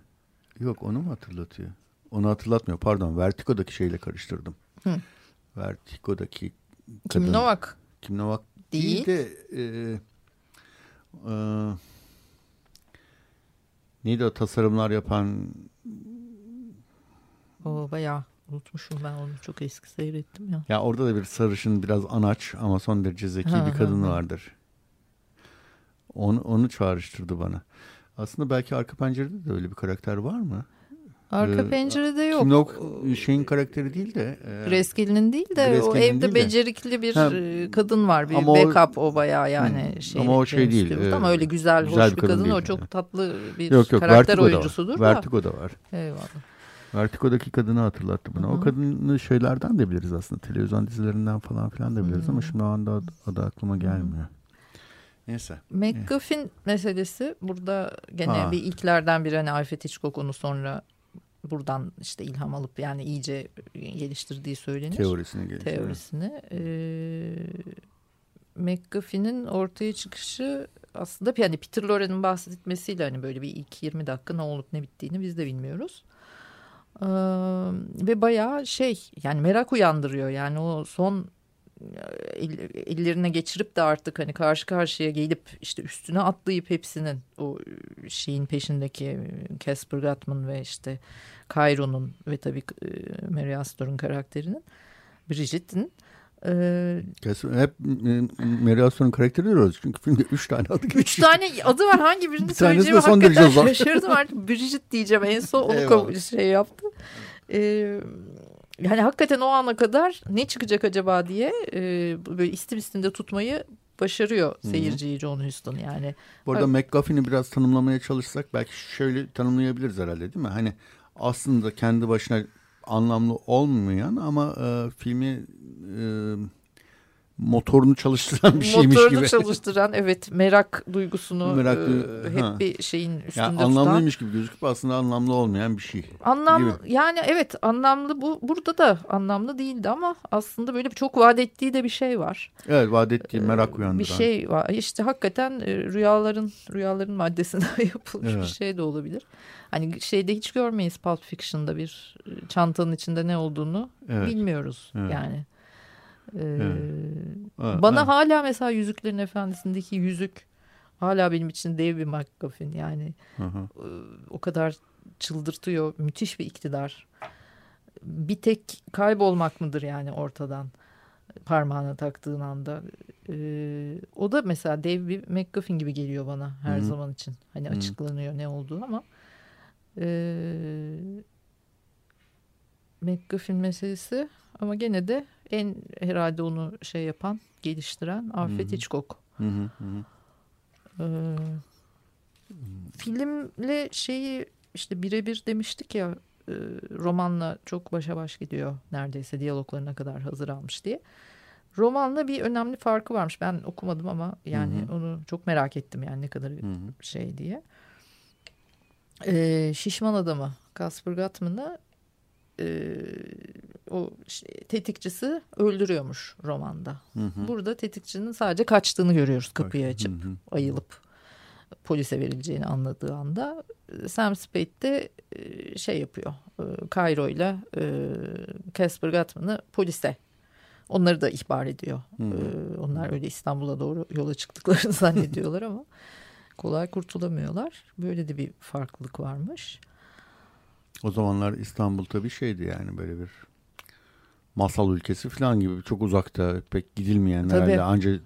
yok onu mu hatırlatıyor? Onu hatırlatmıyor. Pardon. Vertigo'daki şeyle karıştırdım. Hı. Vertigo'daki kadın. Kim Novak? Kim Novak değil, değil de e, e, neydi o tasarımlar yapan o bayağı Unutmuşum ben onu çok eski seyrettim ya. Ya orada da bir sarışın biraz anaç ama son derece zeki ha, bir kadın ha, vardır. Onu, onu çağrıştırdı bana. Aslında belki arka pencerede de öyle bir karakter var mı? Arka ee, pencerede yok. Kim yok şeyin karakteri değil de. E, Grace değil de o evde becerikli bir ha, e, kadın var. Bir backup o, o bayağı yani. Hı, şey, ama o şey değil. E, ama öyle güzel, güzel hoş bir kadın. kadın o çok tatlı bir yok, yok, karakter Vertigo oyuncusudur da. Vertigo da var. Eyvallah. Vertigo'daki kadını hatırlattı bana. Hı-hı. O kadını şeylerden de biliriz aslında. Televizyon dizilerinden falan filan da biliriz Hı-hı. ama şimdi o anda adı, aklıma gelmiyor. Hı-hı. Neyse. McGuffin meselesi burada gene ha. bir ilklerden biri hani Alfred Hitchcock onu sonra buradan işte ilham alıp yani iyice geliştirdiği söylenir. Teorisini geliştirdi. Teorisini. Ee, McGuffin'in ortaya çıkışı aslında yani Peter Lorre'nin bahsetmesiyle hani böyle bir ilk 20 dakika ne olup ne bittiğini biz de bilmiyoruz. Ee, ve bayağı şey yani merak uyandırıyor yani o son ellerine geçirip de artık hani karşı karşıya gelip işte üstüne atlayıp hepsinin o şeyin peşindeki Casper Gutman ve işte Cairo'nun ve tabii Mary Astor'un karakterinin Bridget'in ee, hep Mary Astor'un karakteri diyoruz. Çünkü filmde üç tane adı geçiyor. Üç tane adı var. Hangi birini söyleyeceğimi hakikaten şaşırdım artık. Bridget diyeceğim en son onu şey yaptı. Ee, yani hakikaten o ana kadar ne çıkacak acaba diye e, böyle istim istimde tutmayı başarıyor seyirciyi John Huston yani. Bu arada McGuffin'i biraz tanımlamaya çalışsak belki şöyle tanımlayabiliriz herhalde değil mi? Hani aslında kendi başına anlamlı olmayan ama e, filmi e, motorunu çalıştıran bir şeymiş motorunu gibi. Motorunu çalıştıran evet merak duygusunu merak, e, hep ha. bir şeyin üstünde yani anlamlıymış tutan. gibi gözüküp aslında anlamlı olmayan bir şey. Anlam yani evet anlamlı bu burada da anlamlı değildi ama aslında böyle çok vaat ettiği de bir şey var. Evet vaat ettiği merak uyandıran. Bir şey var işte hakikaten e, rüyaların rüyaların maddesinden yapılmış evet. bir şey de olabilir. Hani şeyde hiç görmeyiz Pulp Fiction'da bir e, çantanın içinde ne olduğunu evet. bilmiyoruz evet. yani. Ee, evet. Bana evet. hala mesela Yüzüklerin Efendisi'ndeki yüzük hala benim için dev bir MacGuffin yani hı hı. E, o kadar çıldırtıyor müthiş bir iktidar bir tek kaybolmak mıdır yani ortadan parmağına taktığın anda ee, o da mesela dev bir MacGuffin gibi geliyor bana her Hı -hı. zaman için hani Hı -hı. açıklanıyor ne olduğu ama e, MacGuffin meselesi ama gene de en herhalde onu şey yapan, geliştiren Alfred Hı-hı. Hitchcock. Ee, filmle şeyi işte birebir demiştik ya e, romanla çok başa baş gidiyor neredeyse diyaloglarına kadar hazır almış diye. Romanla bir önemli farkı varmış. Ben okumadım ama yani hı hı. onu çok merak ettim yani ne kadar hı hı. şey diye. Ee, şişman adamı Casper Gutman'ı e, o tetikçisi öldürüyormuş romanda. Hı hı. Burada tetikçinin sadece kaçtığını görüyoruz kapıyı açıp hı hı. ayılıp polise verileceğini anladığı anda Sam Spade de e, şey yapıyor. E, Cairo ile Casper Gutman'ı polise onları da ihbar ediyor. Hı. Onlar öyle İstanbul'a doğru yola çıktıklarını zannediyorlar ama kolay kurtulamıyorlar. Böyle de bir farklılık varmış. O zamanlar İstanbul tabii şeydi yani böyle bir masal ülkesi falan gibi çok uzakta pek gidilmeyen tabii. herhalde ancak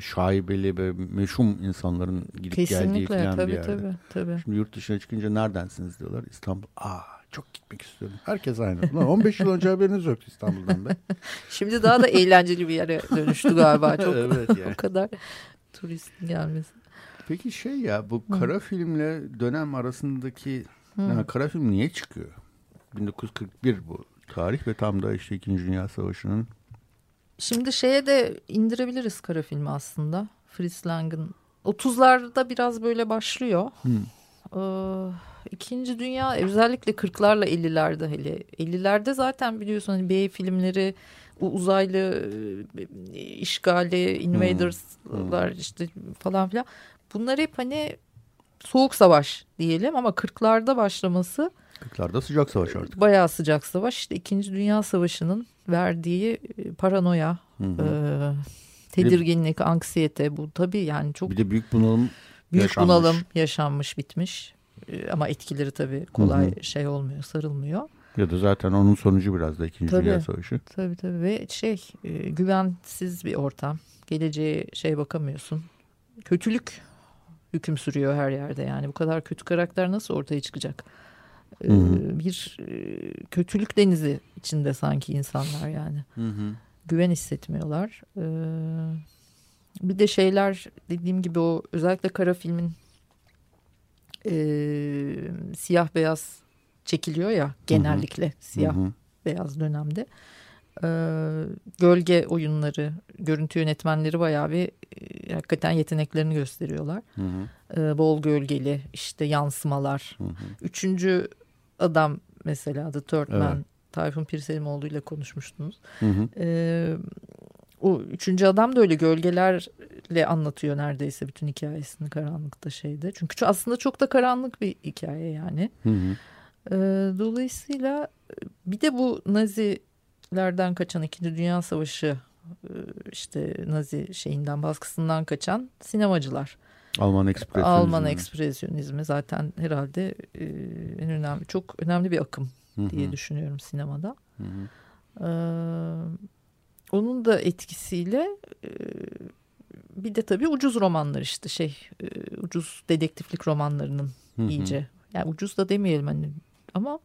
şaibeli ve meşhum insanların gidip Kesinlikle, geldiği falan tabii, bir yerde. Tabii, tabii. Şimdi yurt dışına çıkınca neredensiniz diyorlar. İstanbul. Aa çok gitmek istiyorum. Herkes aynı. Ulan 15 yıl önce haberiniz yoktu İstanbul'dan be. Şimdi daha da eğlenceli bir yere dönüştü galiba. Çok evet yani. o kadar turist gelmesi. Peki şey ya bu kara filmle dönem arasındaki yani kara film niye çıkıyor? 1941 bu tarih ve tam da işte 2. Dünya Savaşı'nın Şimdi şeye de indirebiliriz kara filmi aslında. Fritz Lang'ın 30'larda biraz böyle başlıyor. Ee, İkinci Dünya özellikle 40'larla 50'lerde hele 50'lerde zaten biliyorsun hani B filmleri uzaylı e, işgali invaders'lar işte falan filan bunlar hep hani soğuk savaş diyelim ama 40'larda başlaması 40'larda sıcak savaş artık. bayağı sıcak savaş işte 2. Dünya Savaşı'nın verdiği e, paranoya Hı hı. e, tedirginlik anksiyete bu tabii yani çok Bir de büyük bunalım büyük yaşanmış. bunalım yaşanmış bitmiş E, ama etkileri tabii kolay Hı şey olmuyor sarılmıyor. ya da zaten onun sonucu biraz da 2. Tabii. Dünya Savaşı. Tabii tabii ve şey e, güvensiz bir ortam. Geleceğe şey bakamıyorsun. Kötülük hüküm sürüyor her yerde yani. Bu kadar kötü karakter nasıl ortaya çıkacak? E, Hı hı. bir e, kötülük denizi içinde sanki insanlar yani. Hı hı. Güven hissetmiyorlar. E, bir de şeyler dediğim gibi o özellikle kara filmin e, siyah beyaz çekiliyor ya genellikle siyah Hı hı. beyaz dönemde. Ee, gölge oyunları, görüntü yönetmenleri bayağı bir e, hakikaten yeteneklerini gösteriyorlar. Hı hı. Ee, bol gölgeli işte yansımalar. Hı hı. Üçüncü adam mesela The Third Evet. Man Tayfun Pirselimoğlu ile konuşmuştunuz. Hı hı. Ee, o üçüncü adam da öyle gölgelerle anlatıyor neredeyse bütün hikayesini karanlıkta şeyde. Çünkü aslında çok da karanlık bir hikaye yani. Hı hı. Ee, dolayısıyla e, bir de bu Nazilerden kaçan İkinci Dünya Savaşı e, işte Nazi şeyinden baskısından kaçan sinemacılar. Alman ekspresyonizmi. Alman ekspresyonizmi zaten herhalde e, en önemli çok önemli bir akım Hı hı. diye düşünüyorum sinemada. Hı hı. Ee, onun da etkisiyle e, bir de tabii ucuz romanlar işte şey e, ucuz dedektiflik romanlarının Hı hı. iyice. Yani ucuz da demeyelim hani ama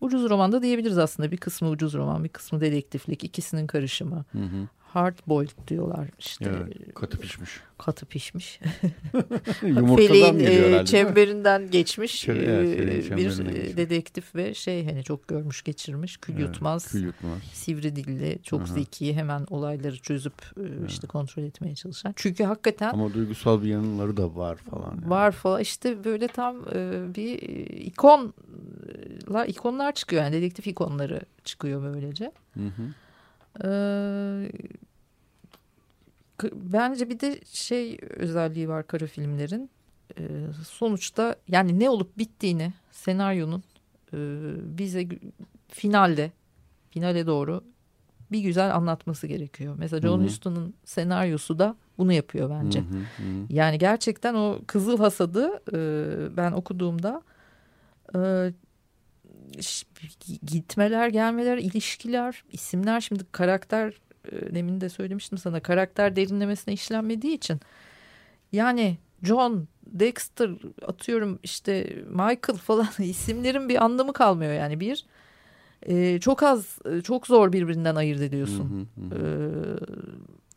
ucuz roman da diyebiliriz aslında. Bir kısmı ucuz roman, bir kısmı dedektiflik, ikisinin karışımı. Hı hı. Hard boiled diyorlar işte Evet, katı pişmiş. katı pişmiş. Yumurtadan Feleğin geliyor e, herhalde. mi? çemberinden geçmiş Çe- evet, e, feleğin bir e, geçmiş. dedektif ve şey hani çok görmüş geçirmiş, kül Evet, yutmaz, Kül yutmaz. sivri dilli, çok Aha. zeki, hemen olayları çözüp e, işte kontrol etmeye çalışan. Çünkü hakikaten Ama duygusal bir yanları da var falan. yani. Var falan işte böyle tam e, bir ikonlar ikonlar çıkıyor yani dedektif ikonları çıkıyor böylece. Hı hı. Ee, bence bir de şey özelliği var kara filmlerin. Ee, sonuçta yani ne olup bittiğini senaryonun e, bize finalde finale doğru bir güzel anlatması gerekiyor. Mesela John. Huston'un senaryosu da bunu yapıyor bence. Hı hı, hı. Yani gerçekten o Kızıl Hasad'ı e, ben okuduğumda e, gitmeler, gelmeler, ilişkiler, isimler şimdi karakter e, demin de söylemiştim sana karakter derinlemesine işlenmediği için yani John, Dexter atıyorum işte Michael falan isimlerin bir anlamı kalmıyor yani bir e, çok az e, çok zor birbirinden ayırt ediyorsun. Hı hı, hı.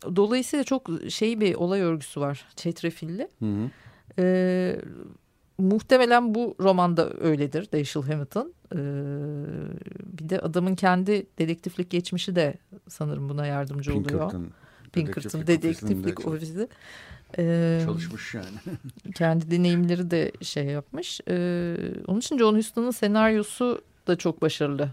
Ee, dolayısıyla çok şey bir olay örgüsü var çetrefilli. Hı hı. Ee, muhtemelen bu romanda öyledir Dashiell Hammett Ee, bir de adamın kendi dedektiflik geçmişi de sanırım buna yardımcı oluyor. Pinkerton. Pinkerton dedektiflik ofisi. Ee, Çalışmış yani. kendi deneyimleri de şey yapmış. Ee, onun için John Huston'un senaryosu da çok başarılı.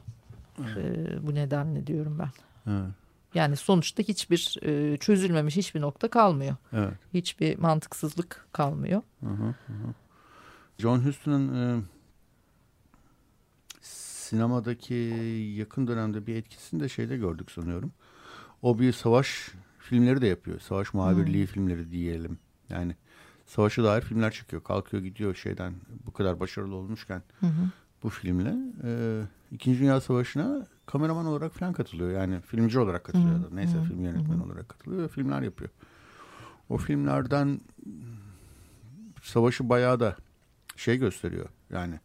Ee, bu nedenle diyorum ben. Evet. Yani sonuçta hiçbir e, çözülmemiş hiçbir nokta kalmıyor. evet. Hiçbir mantıksızlık kalmıyor. Hı hı, hı hı. John Huston'un e, sinemadaki yakın dönemde bir etkisini de şeyde gördük sanıyorum. O bir savaş filmleri de yapıyor. Savaş muhabirliği filmleri diyelim. Yani savaşa dair filmler çekiyor. Kalkıyor gidiyor şeyden bu kadar başarılı olmuşken bu filmle. E, İkinci Dünya Savaşı'na kameraman olarak falan katılıyor. Yani filmci olarak katılıyor. da. Neyse film yönetmeni olarak katılıyor ve filmler yapıyor. o filmlerden savaşı bayağı da şey gösteriyor. Yani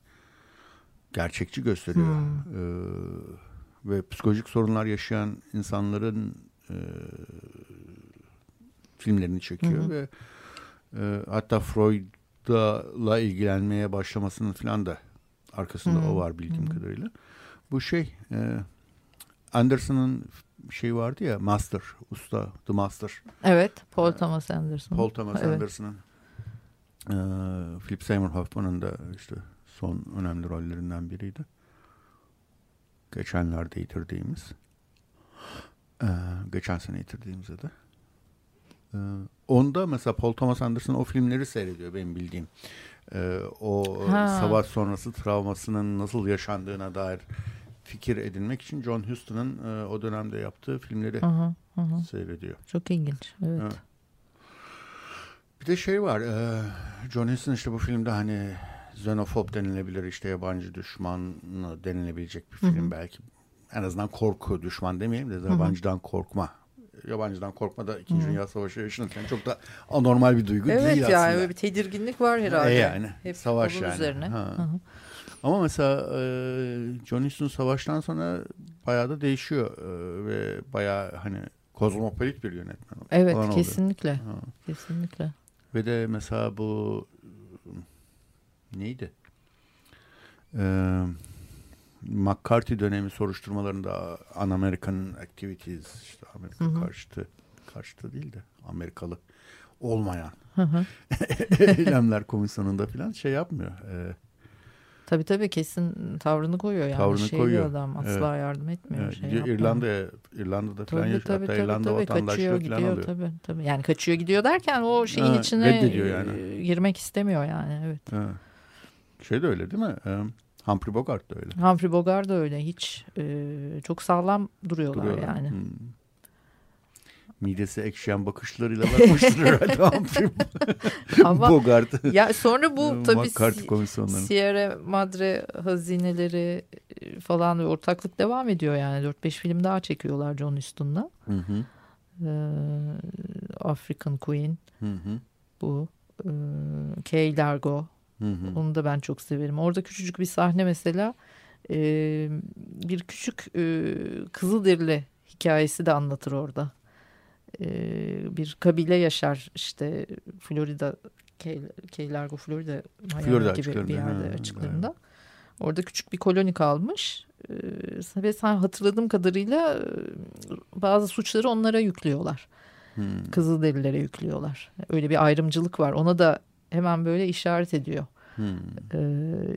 gerçekçi gösteriyor. Hmm. Ee, ve psikolojik sorunlar yaşayan insanların e, filmlerini çekiyor hı ve e, hatta Freud'la ilgilenmeye başlamasının falan da arkasında hı o var bildiğim hı kadarıyla. Bu şey e, Anderson'ın şey vardı ya Master, Usta, The Master. Evet, Paul Thomas Anderson. Paul Thomas evet. Anderson'ın e, Philip Seymour Hoffman'ın da işte son önemli rollerinden biriydi. Geçenlerde yitirdiğimiz. Ee, geçen sene yitirdiğimizde de. Ee, onda mesela Paul Thomas Anderson o filmleri seyrediyor benim bildiğim. Ee, o ha. savaş sonrası travmasının nasıl yaşandığına dair fikir edinmek için John Huston'ın e, o dönemde yaptığı filmleri aha, aha. seyrediyor. Çok ilginç. Evet. evet. Bir de şey var. E, John Huston işte bu filmde hani xenofob denilebilir işte yabancı düşman denilebilecek bir film Hı-hı. belki. En azından korku düşman demeyelim de yabancıdan Hı-hı. korkma. Yabancıdan korkma da 2. Dünya Savaşı yaşanırken çok da anormal bir duygu evet, değil aslında. Evet yani bir tedirginlik var herhalde. E yani Hep savaş yani. Üzerine. Ha. Ama mesela e, John Huston savaştan sonra bayağı da değişiyor e, ve bayağı hani kozmopolit bir yönetmen. Evet kesinlikle. Ha. Kesinlikle. Ve de mesela bu neydi? Ee, McCarthy dönemi soruşturmalarında An American Activities işte Amerika hı hı. karşıtı karşıtı değil de Amerikalı olmayan eylemler komisyonunda falan şey yapmıyor. Ee, Tabii tabii kesin tavrını koyuyor yani. Tavrını şey koyuyor. adam asla evet. yardım etmiyor. Evet. Şey İrlanda'ya İrlanda'da falan tabii, yaşıyor. Tabii, Hatta tabii, İrlanda tabii, vatandaşlığı kaçıyor, falan gidiyor, alıyor. Tabii, tabii. Yani kaçıyor gidiyor derken o şeyin ha, içine yani. girmek istemiyor yani. Evet. Ha. Şey de öyle değil mi? Humphrey Bogart da öyle. Humphrey Bogart da öyle. Hiç e, çok sağlam duruyorlar, duruyorlar. yani. Hmm. Midesi ekşiyen bakışlarıyla bakmıştır herhalde Humphrey Ama Bogart. Ya sonra bu tabii Sierra Madre hazineleri e, falan ve ortaklık devam ediyor yani. 4-5 film daha çekiyorlar John Huston'la. Hı hı. Ee, African Queen. Hı hı. Bu. Ee, Kay Largo. Hı hı. Onu da ben çok severim. Orada küçücük bir sahne mesela e, bir küçük e, Kızılderili hikayesi de anlatır orada. E, bir kabile yaşar işte Florida Key Largo Florida, Florida gibi bir yerde ha, açıklarında. Evet. Orada küçük bir koloni kalmış ee, ve hatırladığım kadarıyla e, bazı suçları onlara yüklüyorlar. Hmm. Kızılderililere yüklüyorlar. Öyle bir ayrımcılık var. Ona da hemen böyle işaret ediyor. Hmm. E,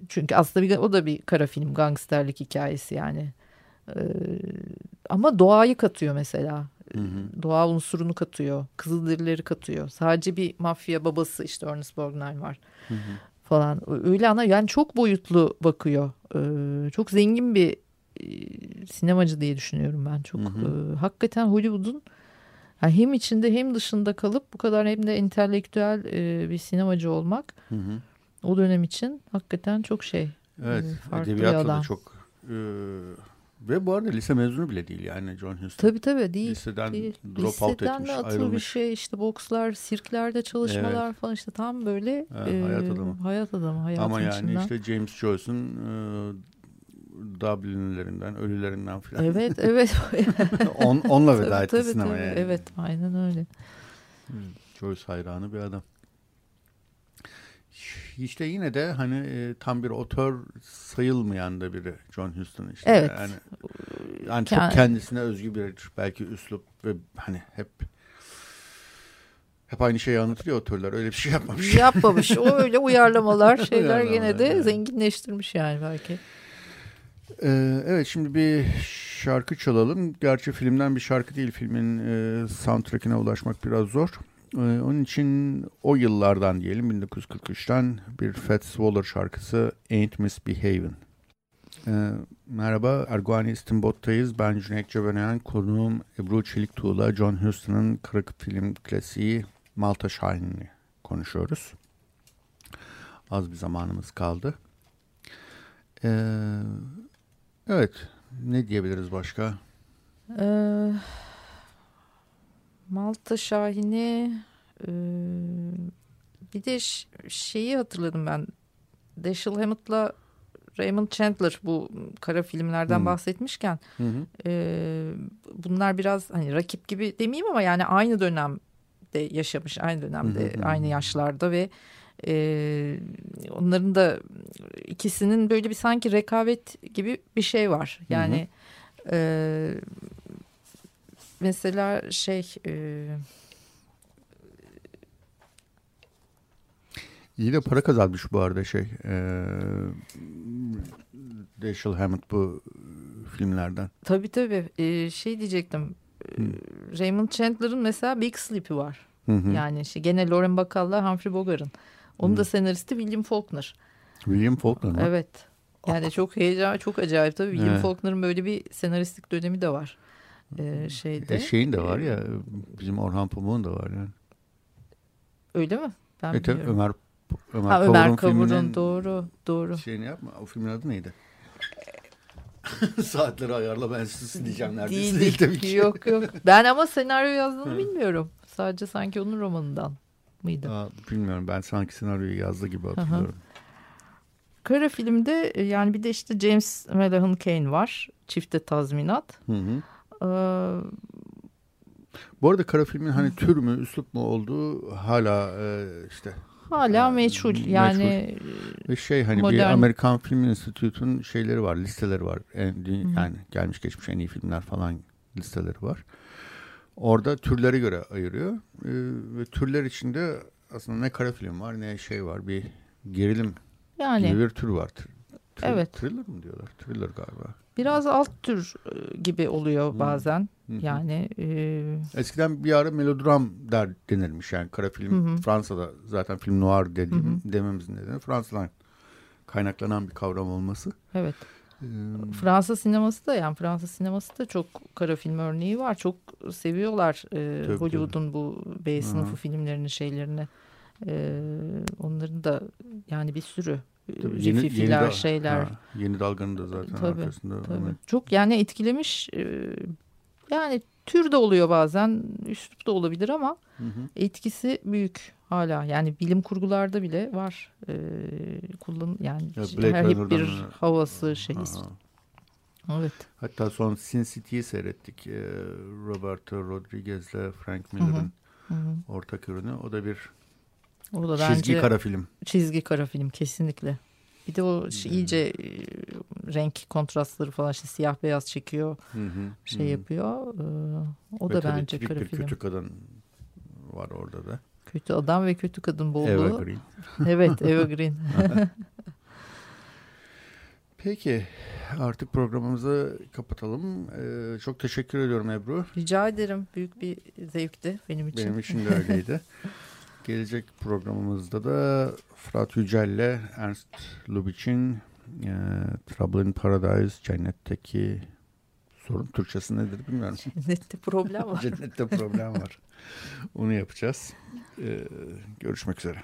çünkü aslında bir, o da bir kara film gangsterlik hikayesi yani. E, ama doğayı katıyor mesela. Hı hı. Doğa unsurunu katıyor. Kızılderilileri katıyor. Sadece bir mafya babası işte Ernest Borgnine var. Hı hı. Falan öyle ana yani çok boyutlu bakıyor. Ee, çok zengin bir e, sinemacı diye düşünüyorum ben çok. Hı hı. E, hakikaten Hollywood'un yani hem içinde hem dışında kalıp bu kadar hem de entelektüel e, bir sinemacı olmak hı hı. o dönem için hakikaten çok şey. Evet, e, edebiyatla da çok e, ve bu arada lise mezunu bile değil yani John Huston. Tabii tabii değil. Liseden değil. drop Liseden out etmiş, atıl bir şey işte bokslar, sirklerde çalışmalar evet. falan işte tam böyle evet, e, hayat adamı. Hayat adamı hayatın Ama yani içinden. işte James Joyce'un e, Dublin'lerinden, ölülerinden falan. Evet, evet. On, onla veda etti tabii, sinema tabii. yani. Evet, aynen öyle. Joyce hayranı bir adam. İşte yine de hani e, tam bir otör sayılmayan da biri John Huston işte. Evet. Yani, yani çok yani, kendisine özgü bir belki üslup ve hani hep hep aynı şeyi anlatıyor otörler. Öyle bir şey yapmamış. Yapmamış. O öyle uyarlamalar şeyler gene de yani. zenginleştirmiş yani belki. Ee, evet şimdi bir şarkı çalalım. Gerçi filmden bir şarkı değil. Filmin e, soundtrack'ine ulaşmak biraz zor. Ee, onun için o yıllardan diyelim 1943'ten bir Fats Waller şarkısı Ain't Misbehavin'. Ee, merhaba Erguani İstinbot'tayız. Ben Cüneyt Cebenayan, konuğum Ebru Çelik Tuğla, John Huston'ın kırık film klasiği Malta Şahin'i konuşuyoruz. Az bir zamanımız kaldı. Ee, evet, ne diyebiliriz başka? Ee, Malta Şahin'i E, bir de şeyi hatırladım ben. Dashiell Hammett'la Raymond Chandler bu kara filmlerden hmm. bahsetmişken hı hı. E, bunlar biraz hani rakip gibi demeyeyim ama yani aynı dönemde yaşamış aynı dönemde hı hı. aynı yaşlarda ve e, onların da ikisinin böyle bir sanki rekabet gibi bir şey var yani hı hı. E, mesela şey e, İyi de para kazanmış bu arada şey. Ee, Dashiell Hammett bu filmlerden. Tabii tabii. Ee, şey diyecektim. Hmm. Raymond Chandler'ın mesela Big Sleep'i var. Hı hı. Yani işte gene Lauren Bacall'la Humphrey Bogart'ın. Onun da senaristi William Faulkner. William Faulkner mı? Evet. Yani çok heyecan, çok acayip tabii. William evet. Faulkner'ın böyle bir senaristlik dönemi de var. Ee, şeyde. E şeyin de var ya bizim Orhan Pamuk'un da var yani. Öyle mi? Ben evet, Ömer Ömer, ha, Ömer Kavur'un doğru doğru. Şeyini yapma. O filmin adı neydi? Saatleri ayarla ben sizi diyeceğim neredeyse değil, değil tabii ki. Yok yok. Ben ama senaryo yazdığını bilmiyorum. Sadece sanki onun romanından mıydı? Aa, bilmiyorum. Ben sanki senaryoyu yazdı gibi hatırlıyorum. Kara filmde e, yani bir de işte James Malahan Kane var. Çifte tazminat. Hı hı. Ee, Bu arada kara filmin hani tür mü, üslup mu olduğu hala e, işte hala meçhul. Yani ve şey hani modern... bir Amerikan Film Institute'un şeyleri var, listeleri var. En, yani gelmiş geçmiş en iyi filmler falan listeleri var. Orada türlere göre ayırıyor. Ee, ve türler içinde aslında ne kara film var ne şey var. Bir gerilim yani, gibi bir tür var. Tr evet. Thriller mi diyorlar? Thriller galiba. Biraz alt tür e, gibi oluyor bazen. Hı -hı. Yani e... eskiden bir ara melodram der denilmiş yani kara film Hı -hı. Fransa'da zaten film noir dediğim Hı -hı. dememizin nedeni Fransa'dan kaynaklanan bir kavram olması. Evet. Fransa sineması da yani Fransa sineması da çok kara film örneği var. Çok seviyorlar e, Hollywood'un bu B sınıfı Hı filmlerini şeylerini. E, onların da yani bir sürü Tabii yeni, yeni da, şeyler. Ha, yeni dalganın da zaten tabii, arkasında. Tabii. Çok yani etkilemiş e, yani tür de oluyor bazen üslup da olabilir ama hı hı. etkisi büyük hala yani bilim kurgularda bile var e, kullan yani ya her hep bir havası şey. Evet. Hatta son Sin City'yi seyrettik. E, Roberto Rodriguez'le Frank Miller'ın ortak ürünü. O da bir o da çizgi bence, kara film. Çizgi kara film kesinlikle. Bir de o şey, iyice renk kontrastları falan işte siyah beyaz çekiyor. Hı hı, şey hı. yapıyor. Ee, o ve da bence kara bir film. kötü kadın var orada da. Kötü adam ve kötü kadın bolluğu. Evergreen. evet Evergreen. Peki artık programımızı kapatalım. Ee, çok teşekkür ediyorum Ebru. Rica ederim. Büyük bir zevkti benim için. Benim için de öyleydi. Gelecek programımızda da Fırat Yücel'le Ernst Lubitsch'in e, Trouble in Paradise, Cennetteki sorun Türkçesi nedir bilmiyorum. Cennette problem var. Cennette problem var. Onu yapacağız. Ee, görüşmek üzere.